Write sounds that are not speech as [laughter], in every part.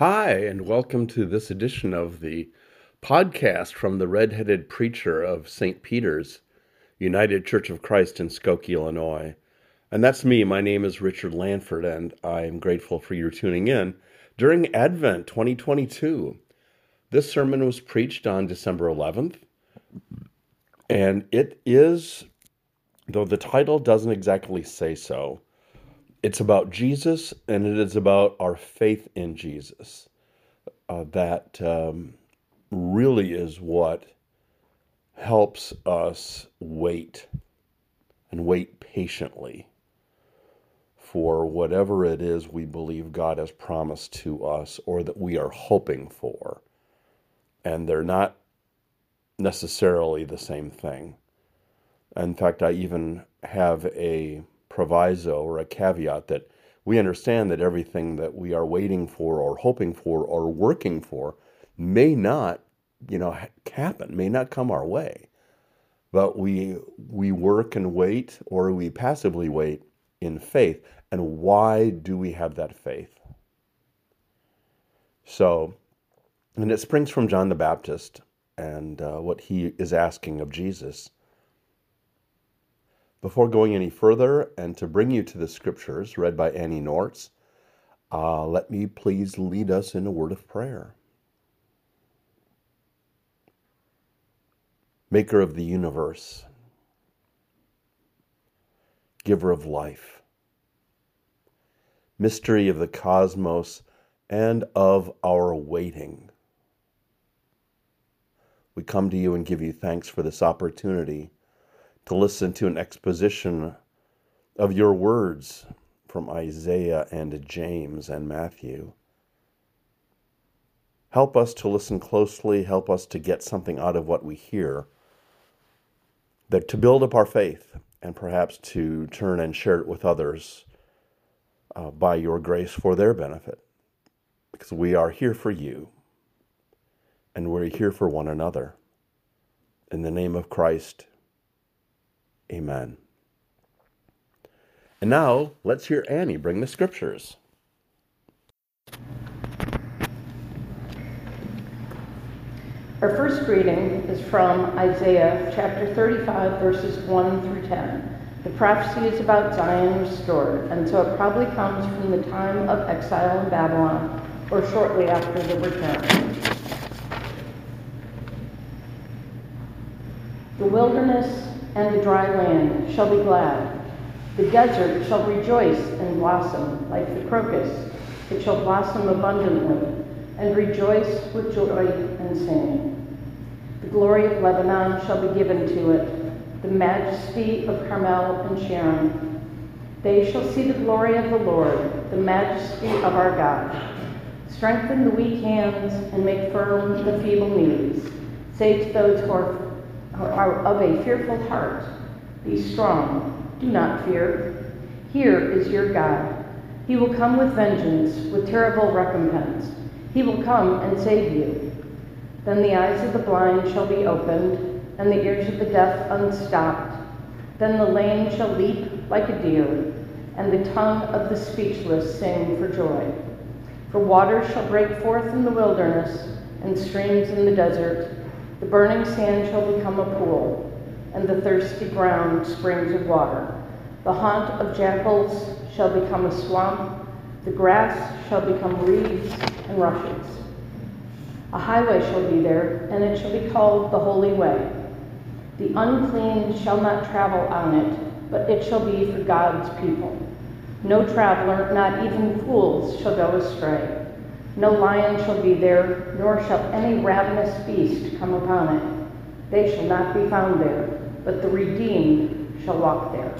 Hi, and welcome to this edition of the podcast from the redheaded preacher of St. Peter's United Church of Christ in Skokie, Illinois. And that's me. My name is Richard Lanford, and I'm grateful for your tuning in during Advent 2022. This sermon was preached on December 11th, and it is, though the title doesn't exactly say so, it's about Jesus and it is about our faith in Jesus. Uh, that um, really is what helps us wait and wait patiently for whatever it is we believe God has promised to us or that we are hoping for. And they're not necessarily the same thing. In fact, I even have a proviso or a caveat that we understand that everything that we are waiting for or hoping for or working for may not, you know, happen, may not come our way. But we we work and wait or we passively wait in faith. And why do we have that faith? So, and it springs from John the Baptist and uh, what he is asking of Jesus. Before going any further and to bring you to the scriptures read by Annie Noorts, uh, let me please lead us in a word of prayer. Maker of the universe, giver of life, mystery of the cosmos and of our waiting. We come to you and give you thanks for this opportunity to listen to an exposition of your words from Isaiah and James and Matthew. Help us to listen closely, help us to get something out of what we hear, that to build up our faith and perhaps to turn and share it with others uh, by your grace for their benefit. Because we are here for you and we're here for one another. In the name of Christ, Amen. And now let's hear Annie bring the scriptures. Our first reading is from Isaiah chapter 35, verses 1 through 10. The prophecy is about Zion restored, and so it probably comes from the time of exile in Babylon or shortly after the return. The wilderness and the dry land shall be glad. The desert shall rejoice and blossom like the crocus. It shall blossom abundantly and rejoice with joy and singing. The glory of Lebanon shall be given to it, the majesty of Carmel and Sharon. They shall see the glory of the Lord, the majesty of our God. Strengthen the weak hands and make firm the feeble knees. Say to those who are of a fearful heart. Be strong, do not fear. Here is your God. He will come with vengeance, with terrible recompense. He will come and save you. Then the eyes of the blind shall be opened, and the ears of the deaf unstopped. Then the lame shall leap like a deer, and the tongue of the speechless sing for joy. For waters shall break forth in the wilderness, and streams in the desert. The burning sand shall become a pool, and the thirsty ground springs of water. The haunt of jackals shall become a swamp, the grass shall become reeds and rushes. A highway shall be there, and it shall be called the Holy Way. The unclean shall not travel on it, but it shall be for God's people. No traveler, not even fools, shall go astray. No lion shall be there, nor shall any ravenous beast come upon it. They shall not be found there, but the redeemed shall walk there.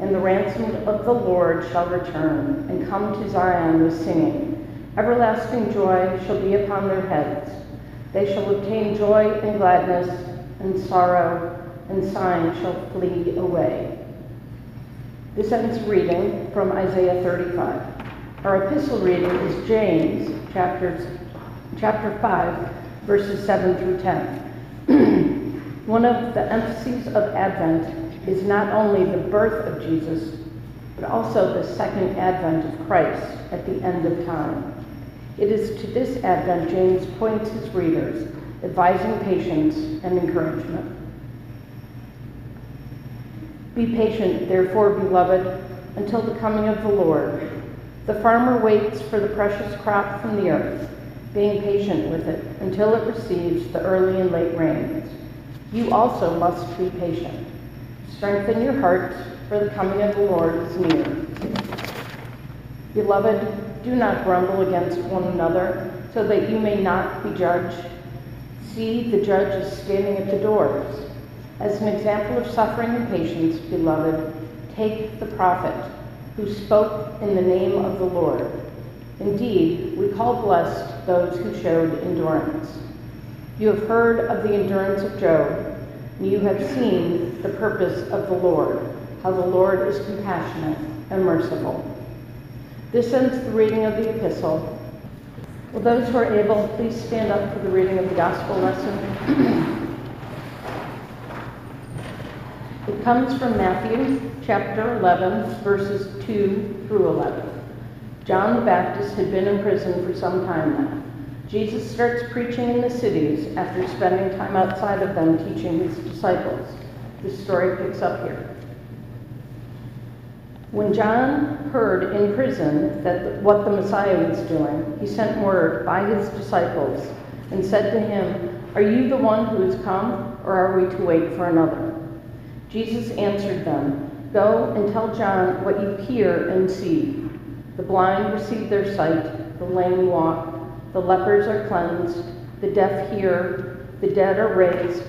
And the ransomed of the Lord shall return, and come to Zion with singing. Everlasting joy shall be upon their heads. They shall obtain joy and gladness, and sorrow and sighing shall flee away. This ends reading from Isaiah 35. Our epistle reading is James chapters, chapter 5, verses 7 through 10. [clears throat] One of the emphases of Advent is not only the birth of Jesus, but also the second advent of Christ at the end of time. It is to this advent James points his readers, advising patience and encouragement. Be patient, therefore, beloved, until the coming of the Lord. The farmer waits for the precious crop from the earth, being patient with it until it receives the early and late rains. You also must be patient. Strengthen your hearts, for the coming of the Lord is near. Beloved, do not grumble against one another, so that you may not be judged. See, the judge is standing at the doors. As an example of suffering and patience, beloved, take the prophet who spoke in the name of the Lord. Indeed, we call blessed those who showed endurance. You have heard of the endurance of Job, and you have seen the purpose of the Lord, how the Lord is compassionate and merciful. This ends the reading of the epistle. Will those who are able please stand up for the reading of the gospel lesson? [clears throat] It comes from Matthew chapter 11, verses 2 through 11. John the Baptist had been in prison for some time now. Jesus starts preaching in the cities after spending time outside of them teaching his disciples. This story picks up here. When John heard in prison that what the Messiah was doing, he sent word by his disciples and said to him, Are you the one who has come, or are we to wait for another? Jesus answered them, Go and tell John what you hear and see. The blind receive their sight, the lame walk, the lepers are cleansed, the deaf hear, the dead are raised,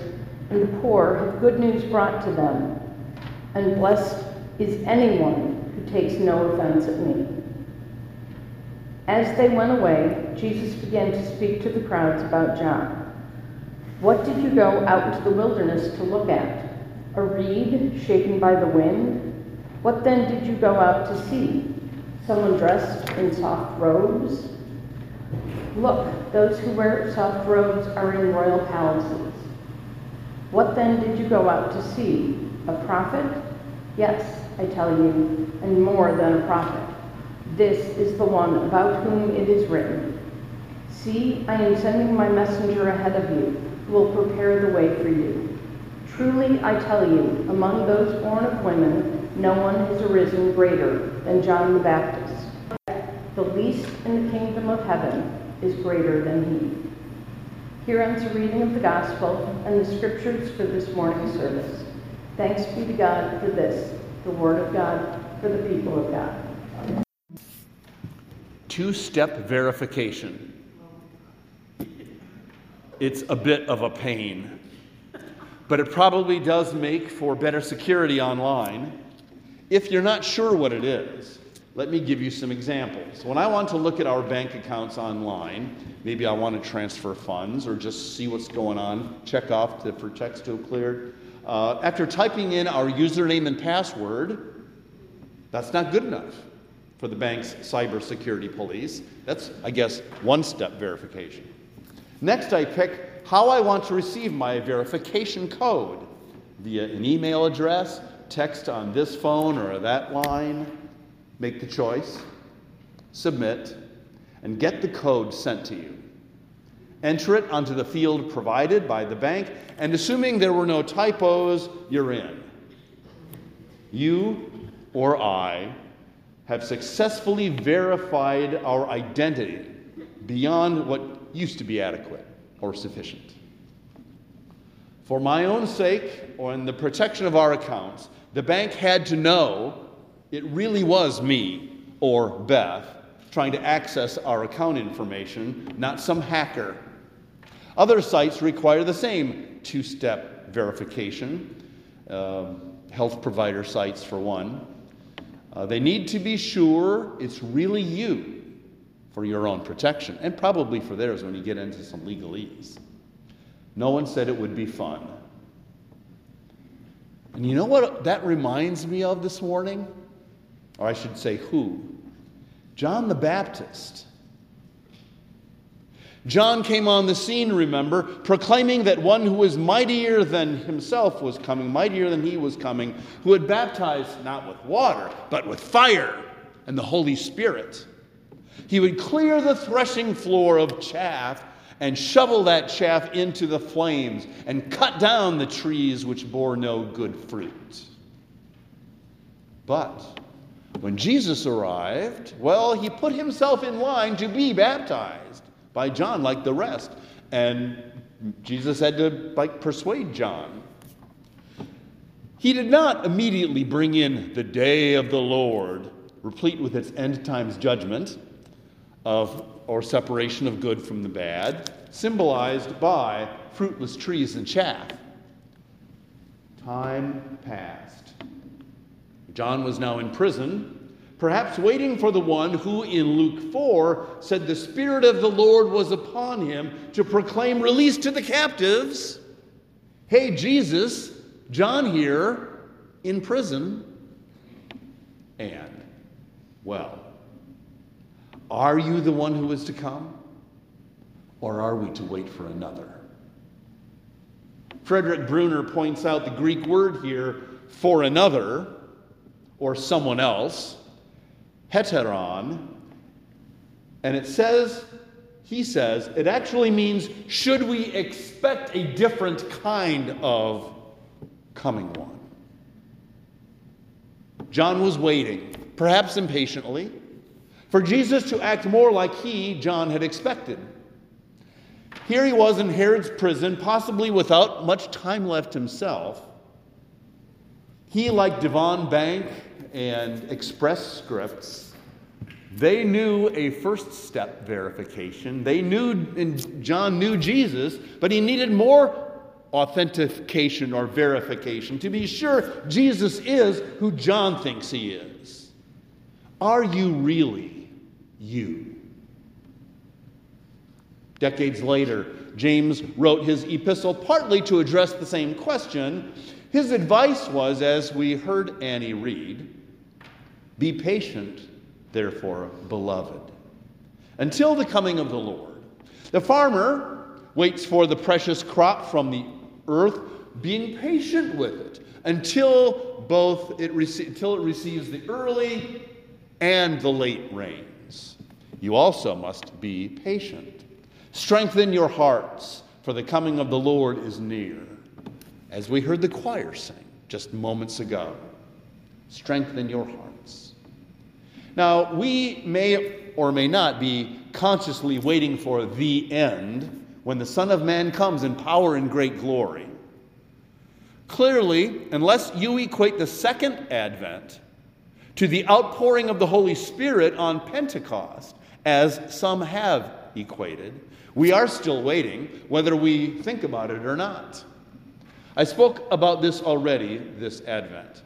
and the poor have good news brought to them. And blessed is anyone who takes no offense at me. As they went away, Jesus began to speak to the crowds about John. What did you go out into the wilderness to look at? A reed shaken by the wind? What then did you go out to see? Someone dressed in soft robes? Look, those who wear soft robes are in royal palaces. What then did you go out to see? A prophet? Yes, I tell you, and more than a prophet. This is the one about whom it is written See, I am sending my messenger ahead of you, who will prepare the way for you. Truly, I tell you, among those born of women, no one has arisen greater than John the Baptist. The least in the kingdom of heaven is greater than he. Here ends a reading of the gospel and the scriptures for this morning's service. Thanks be to God for this, the word of God for the people of God. Two step verification. It's a bit of a pain but it probably does make for better security online. If you're not sure what it is, let me give you some examples. When I want to look at our bank accounts online, maybe I want to transfer funds or just see what's going on, check off to, for checks to have cleared. Uh, after typing in our username and password, that's not good enough for the bank's cybersecurity police. That's, I guess, one step verification. Next, I pick how I want to receive my verification code via an email address, text on this phone or that line. Make the choice, submit, and get the code sent to you. Enter it onto the field provided by the bank, and assuming there were no typos, you're in. You or I have successfully verified our identity beyond what used to be adequate or sufficient. For my own sake, or in the protection of our accounts, the bank had to know it really was me or Beth trying to access our account information, not some hacker. Other sites require the same two step verification, uh, health provider sites, for one. Uh, they need to be sure it's really you for your own protection and probably for theirs when you get into some legalese. No one said it would be fun. And you know what that reminds me of this morning? Or I should say, who? John the Baptist. John came on the scene, remember, proclaiming that one who was mightier than himself was coming, mightier than he was coming, who had baptized not with water, but with fire and the Holy Spirit. He would clear the threshing floor of chaff and shovel that chaff into the flames and cut down the trees which bore no good fruit. But when Jesus arrived, well, he put himself in line to be baptized by John like the rest. And Jesus had to like persuade John. He did not immediately bring in the day of the Lord, replete with its end times judgment of or separation of good from the bad, symbolized by fruitless trees and chaff. Time passed. John was now in prison, perhaps waiting for the one who in Luke 4 said the Spirit of the Lord was upon him to proclaim release to the captives. Hey, Jesus, John here in prison. And, well, are you the one who is to come? Or are we to wait for another? Frederick Bruner points out the Greek word here for another or someone else, heteron, and it says, he says, it actually means should we expect a different kind of coming one. John was waiting, perhaps impatiently, for Jesus to act more like he, John, had expected. Here he was in Herod's prison, possibly without much time left himself. He, like Devon Bank and Express Scripts, they knew a first step verification. They knew, and John knew Jesus, but he needed more authentication or verification to be sure Jesus is who John thinks he is. Are you really you? Decades later, James wrote his epistle partly to address the same question. His advice was, as we heard Annie read, be patient, therefore, beloved, until the coming of the Lord. The farmer waits for the precious crop from the earth, being patient with it until both it rece- until it receives the early and the late You also must be patient. Strengthen your hearts, for the coming of the Lord is near. As we heard the choir sing just moments ago, strengthen your hearts. Now, we may or may not be consciously waiting for the end when the Son of Man comes in power and great glory. Clearly, unless you equate the second advent to the outpouring of the Holy Spirit on Pentecost, as some have equated, we are still waiting, whether we think about it or not. I spoke about this already this Advent.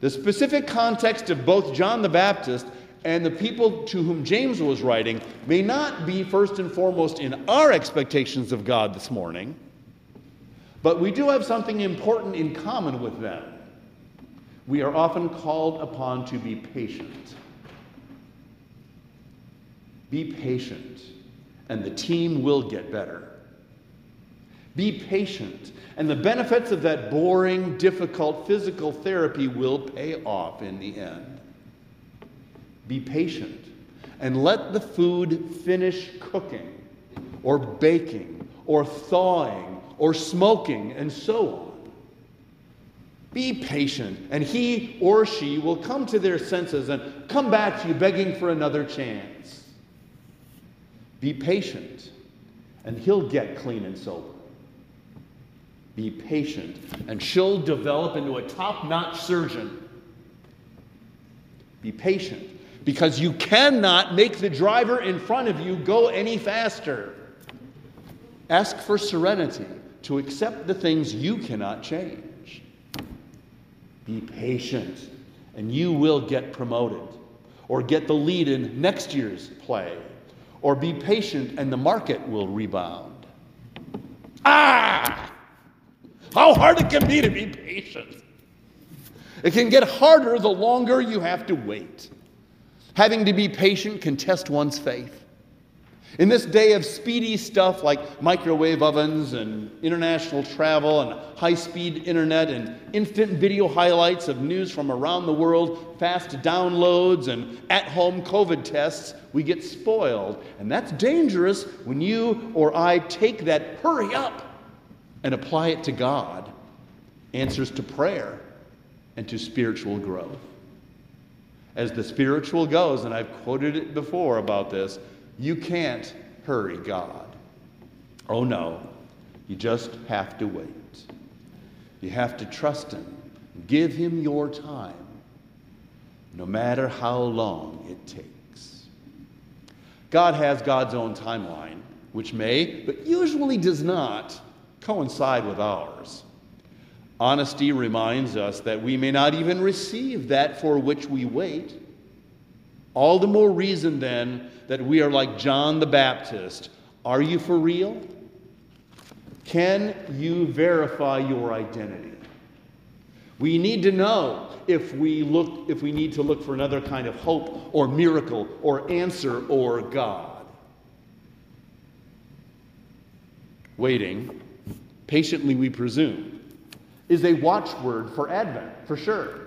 The specific context of both John the Baptist and the people to whom James was writing may not be first and foremost in our expectations of God this morning, but we do have something important in common with them. We are often called upon to be patient. Be patient, and the team will get better. Be patient, and the benefits of that boring, difficult physical therapy will pay off in the end. Be patient and let the food finish cooking or baking or thawing or smoking and so on. Be patient, and he or she will come to their senses and come back to you begging for another chance. Be patient, and he'll get clean and sober. Be patient, and she'll develop into a top notch surgeon. Be patient, because you cannot make the driver in front of you go any faster. Ask for serenity to accept the things you cannot change. Be patient, and you will get promoted or get the lead in next year's play. Or be patient, and the market will rebound. Ah! How hard it can be to be patient. It can get harder the longer you have to wait. Having to be patient can test one's faith. In this day of speedy stuff like microwave ovens and international travel and high speed internet and instant video highlights of news from around the world, fast downloads, and at home COVID tests, we get spoiled. And that's dangerous when you or I take that hurry up and apply it to God, answers to prayer, and to spiritual growth. As the spiritual goes, and I've quoted it before about this, you can't hurry God. Oh no, you just have to wait. You have to trust Him. Give Him your time, no matter how long it takes. God has God's own timeline, which may, but usually does not, coincide with ours. Honesty reminds us that we may not even receive that for which we wait. All the more reason then that we are like John the Baptist. Are you for real? Can you verify your identity? We need to know if we look if we need to look for another kind of hope or miracle or answer or God. Waiting, patiently we presume, is a watchword for Advent, for sure.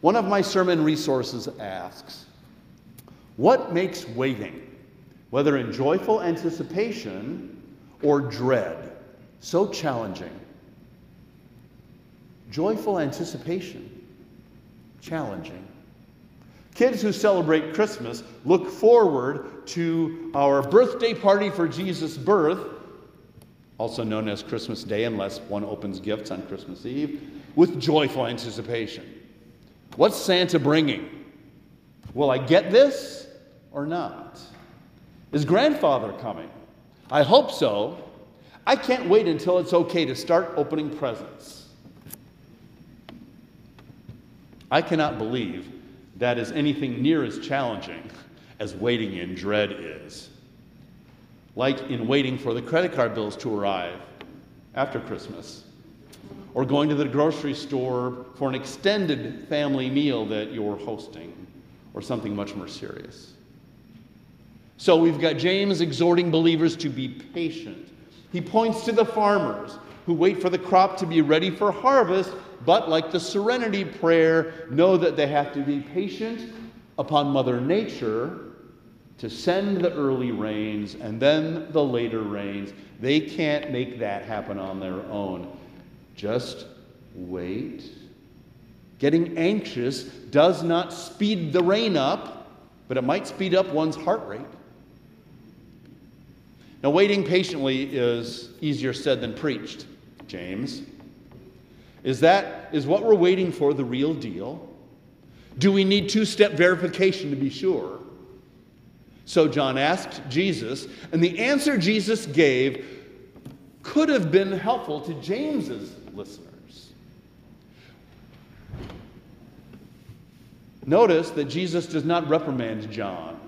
One of my sermon resources asks, what makes waiting, whether in joyful anticipation or dread, so challenging? Joyful anticipation, challenging. Kids who celebrate Christmas look forward to our birthday party for Jesus' birth, also known as Christmas Day, unless one opens gifts on Christmas Eve, with joyful anticipation. What's Santa bringing? Will I get this? Or not? Is grandfather coming? I hope so. I can't wait until it's okay to start opening presents. I cannot believe that is anything near as challenging as waiting in dread is. Like in waiting for the credit card bills to arrive after Christmas, or going to the grocery store for an extended family meal that you're hosting, or something much more serious. So we've got James exhorting believers to be patient. He points to the farmers who wait for the crop to be ready for harvest, but like the serenity prayer, know that they have to be patient upon Mother Nature to send the early rains and then the later rains. They can't make that happen on their own. Just wait. Getting anxious does not speed the rain up, but it might speed up one's heart rate. Now, waiting patiently is easier said than preached, James. Is that is what we're waiting for the real deal? Do we need two-step verification to be sure? So John asked Jesus, and the answer Jesus gave could have been helpful to James's listeners. Notice that Jesus does not reprimand John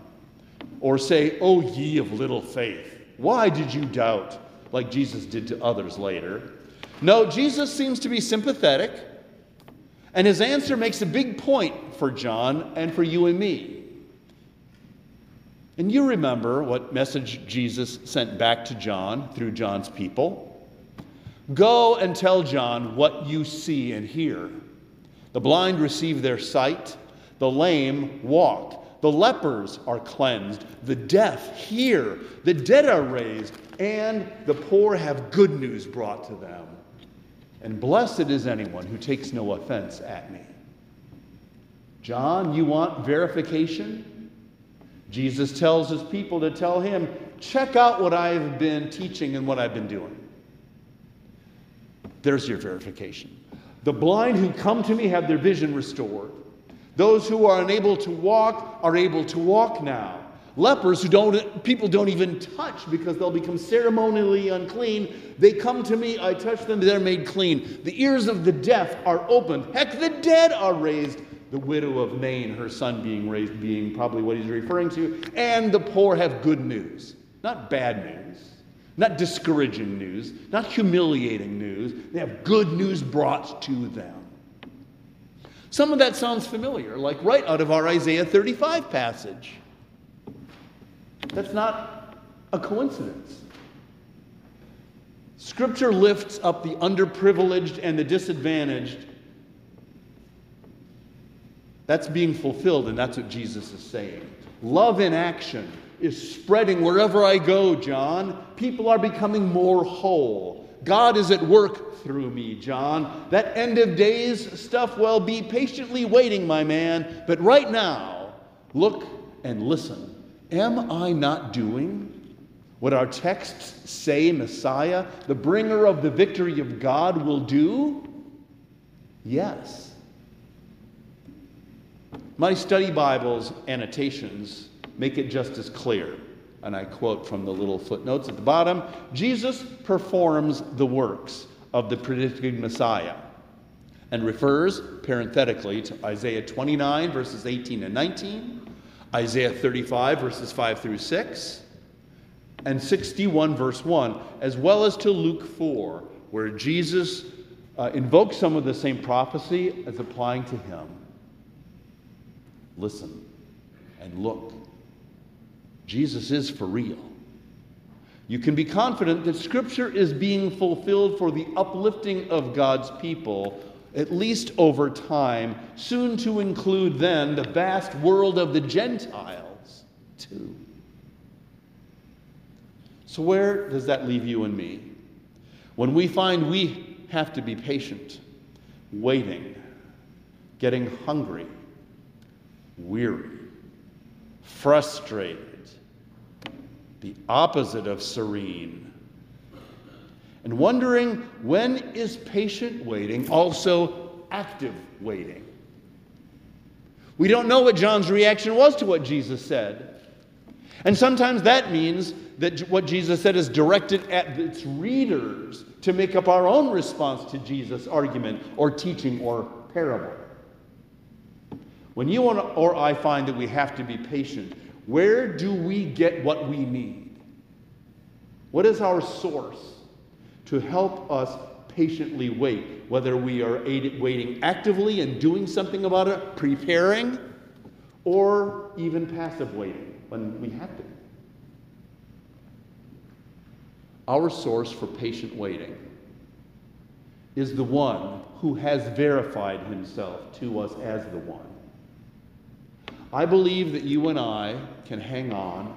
or say, "Oh ye of little faith." Why did you doubt? Like Jesus did to others later. No, Jesus seems to be sympathetic, and his answer makes a big point for John and for you and me. And you remember what message Jesus sent back to John through John's people. Go and tell John what you see and hear. The blind receive their sight, the lame walk the lepers are cleansed, the deaf hear, the dead are raised, and the poor have good news brought to them. And blessed is anyone who takes no offense at me. John, you want verification? Jesus tells his people to tell him, check out what I've been teaching and what I've been doing. There's your verification. The blind who come to me have their vision restored. Those who are unable to walk are able to walk now. Lepers who don't people don't even touch because they'll become ceremonially unclean. They come to me, I touch them, they're made clean. The ears of the deaf are opened. Heck, the dead are raised. The widow of Nain, her son being raised, being probably what he's referring to, and the poor have good news, not bad news, not discouraging news, not humiliating news. They have good news brought to them. Some of that sounds familiar, like right out of our Isaiah 35 passage. That's not a coincidence. Scripture lifts up the underprivileged and the disadvantaged. That's being fulfilled, and that's what Jesus is saying. Love in action is spreading wherever I go, John. People are becoming more whole. God is at work through me, John. That end of days stuff, well, be patiently waiting, my man. But right now, look and listen. Am I not doing what our texts say Messiah, the bringer of the victory of God, will do? Yes. My study Bible's annotations make it just as clear. And I quote from the little footnotes at the bottom Jesus performs the works of the predicted Messiah and refers parenthetically to Isaiah 29, verses 18 and 19, Isaiah 35, verses 5 through 6, and 61, verse 1, as well as to Luke 4, where Jesus uh, invokes some of the same prophecy as applying to him. Listen and look. Jesus is for real. You can be confident that Scripture is being fulfilled for the uplifting of God's people, at least over time, soon to include then the vast world of the Gentiles, too. So, where does that leave you and me? When we find we have to be patient, waiting, getting hungry, weary, frustrated, the opposite of serene, and wondering when is patient waiting also active waiting? We don't know what John's reaction was to what Jesus said. And sometimes that means that what Jesus said is directed at its readers to make up our own response to Jesus' argument or teaching or parable. When you or I find that we have to be patient, where do we get what we need? What is our source to help us patiently wait, whether we are waiting actively and doing something about it, preparing, or even passive waiting when we have to? Our source for patient waiting is the one who has verified himself to us as the one. I believe that you and I can hang on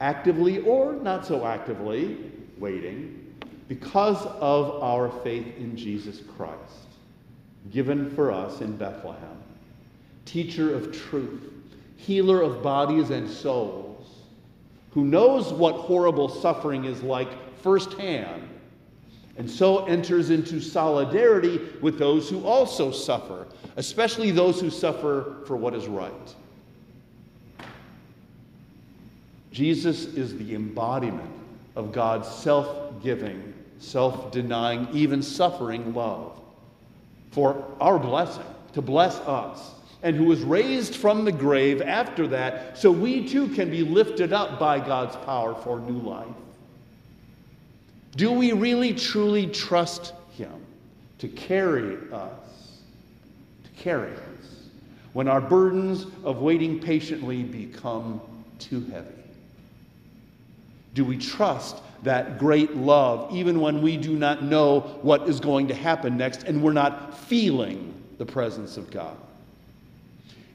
actively or not so actively waiting because of our faith in Jesus Christ, given for us in Bethlehem, teacher of truth, healer of bodies and souls, who knows what horrible suffering is like firsthand, and so enters into solidarity with those who also suffer, especially those who suffer for what is right. Jesus is the embodiment of God's self giving, self denying, even suffering love for our blessing, to bless us, and who was raised from the grave after that, so we too can be lifted up by God's power for new life. Do we really truly trust Him to carry us, to carry us, when our burdens of waiting patiently become too heavy? Do we trust that great love even when we do not know what is going to happen next and we're not feeling the presence of God?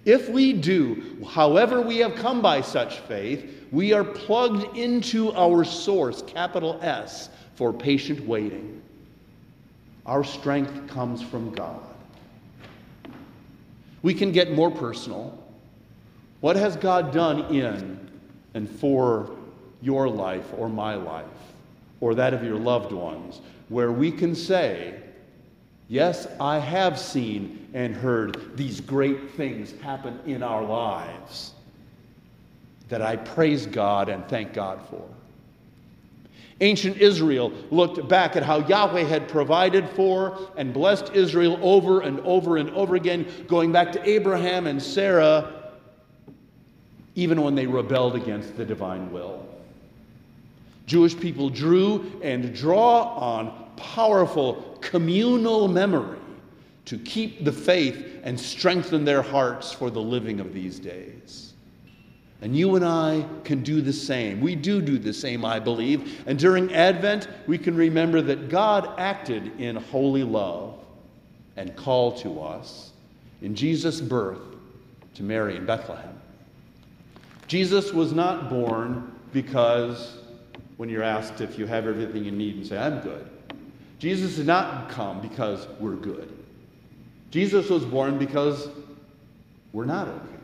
If we do, however we have come by such faith, we are plugged into our source, capital S, for patient waiting. Our strength comes from God. We can get more personal. What has God done in and for your life or my life or that of your loved ones, where we can say, Yes, I have seen and heard these great things happen in our lives that I praise God and thank God for. Ancient Israel looked back at how Yahweh had provided for and blessed Israel over and over and over again, going back to Abraham and Sarah, even when they rebelled against the divine will. Jewish people drew and draw on powerful communal memory to keep the faith and strengthen their hearts for the living of these days. And you and I can do the same. We do do the same, I believe. And during Advent, we can remember that God acted in holy love and called to us in Jesus' birth to Mary in Bethlehem. Jesus was not born because when you're asked if you have everything you need and say, I'm good. Jesus did not come because we're good. Jesus was born because we're not okay.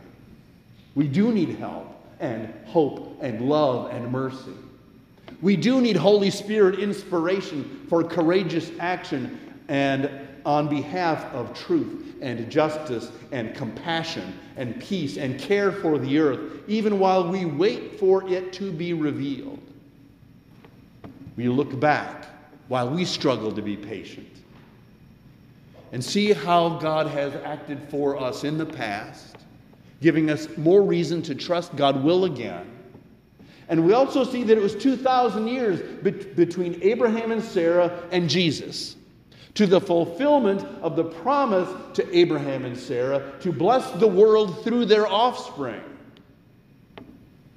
We do need help and hope and love and mercy. We do need Holy Spirit inspiration for courageous action and on behalf of truth and justice and compassion and peace and care for the earth, even while we wait for it to be revealed. We look back while we struggle to be patient and see how God has acted for us in the past, giving us more reason to trust God will again. And we also see that it was 2,000 years be- between Abraham and Sarah and Jesus to the fulfillment of the promise to Abraham and Sarah to bless the world through their offspring.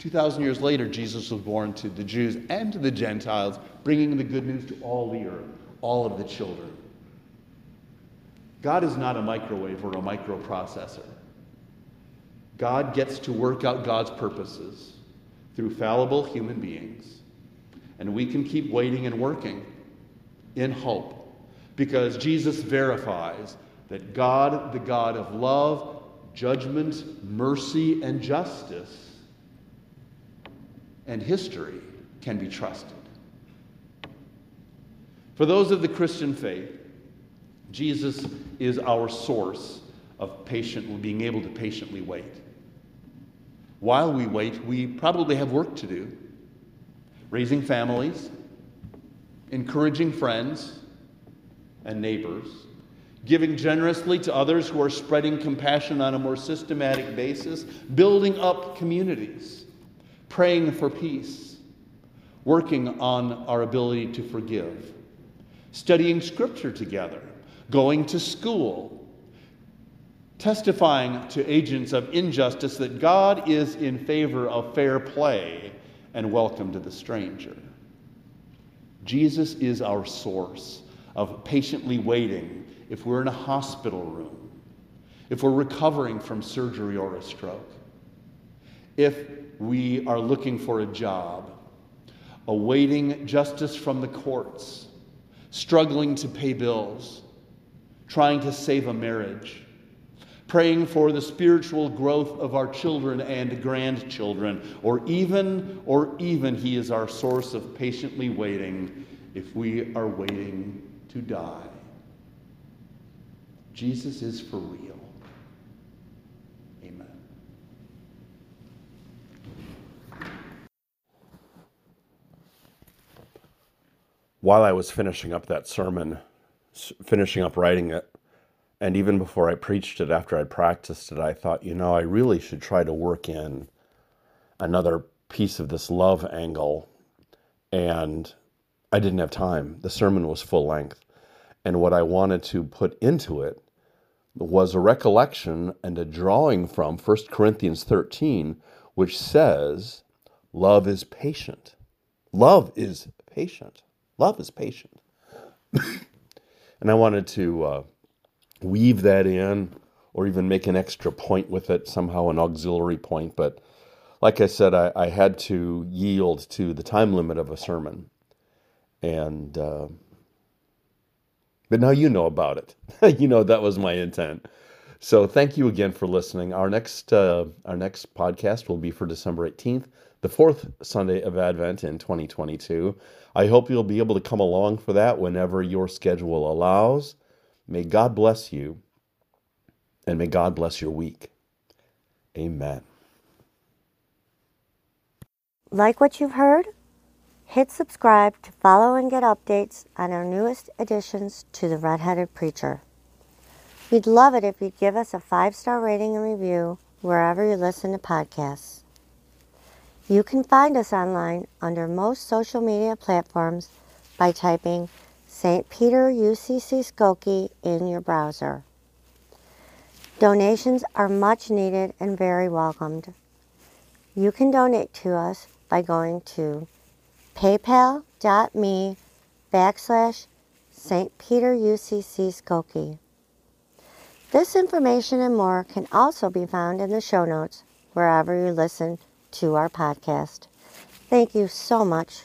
2,000 years later, Jesus was born to the Jews and to the Gentiles, bringing the good news to all the earth, all of the children. God is not a microwave or a microprocessor. God gets to work out God's purposes through fallible human beings. And we can keep waiting and working in hope because Jesus verifies that God, the God of love, judgment, mercy, and justice, and history, can be trusted. For those of the Christian faith, Jesus is our source of patient, being able to patiently wait. While we wait, we probably have work to do raising families, encouraging friends and neighbors, giving generously to others who are spreading compassion on a more systematic basis, building up communities, praying for peace, working on our ability to forgive, studying scripture together going to school, testifying to agents of injustice that God is in favor of fair play and welcome to the stranger. Jesus is our source of patiently waiting if we're in a hospital room, if we're recovering from surgery or a stroke, if we are looking for a job, awaiting justice from the courts, struggling to pay bills, trying to save a marriage, praying for the spiritual growth of our children and grandchildren, or even, or even He is our source of patiently waiting if we are waiting to die. Jesus is for real. Amen. While I was finishing up that sermon, finishing up writing it, and even before I preached it, after I'd practiced it, I thought, you know, I really should try to work in another piece of this love angle. And I didn't have time. The sermon was full length. And what I wanted to put into it was a recollection and a drawing from 1 Corinthians 13, which says, Love is patient. Love is patient. Love is patient. And I wanted to uh, weave that in or even make an extra point with it, somehow an auxiliary point. But like I said, I, I had to yield to the time limit of a sermon. And, uh, but now you know about it. [laughs] you know that was my intent. So thank you again for listening. Our next uh, our next podcast will be for December 18th, the fourth Sunday of Advent in 2022. I hope you'll be able to come along for that whenever your schedule allows. May God bless you, and may God bless your week. Amen. Like what you've heard? Hit subscribe to follow and get updates on our newest additions to the Redheaded Preacher. We'd love it if you'd give us a five star rating and review wherever you listen to podcasts. You can find us online under most social media platforms by typing St. Peter UCC Skokie in your browser. Donations are much needed and very welcomed. You can donate to us by going to paypal.me backslash St. Peter UCC Skokie. This information and more can also be found in the show notes wherever you listen to our podcast. Thank you so much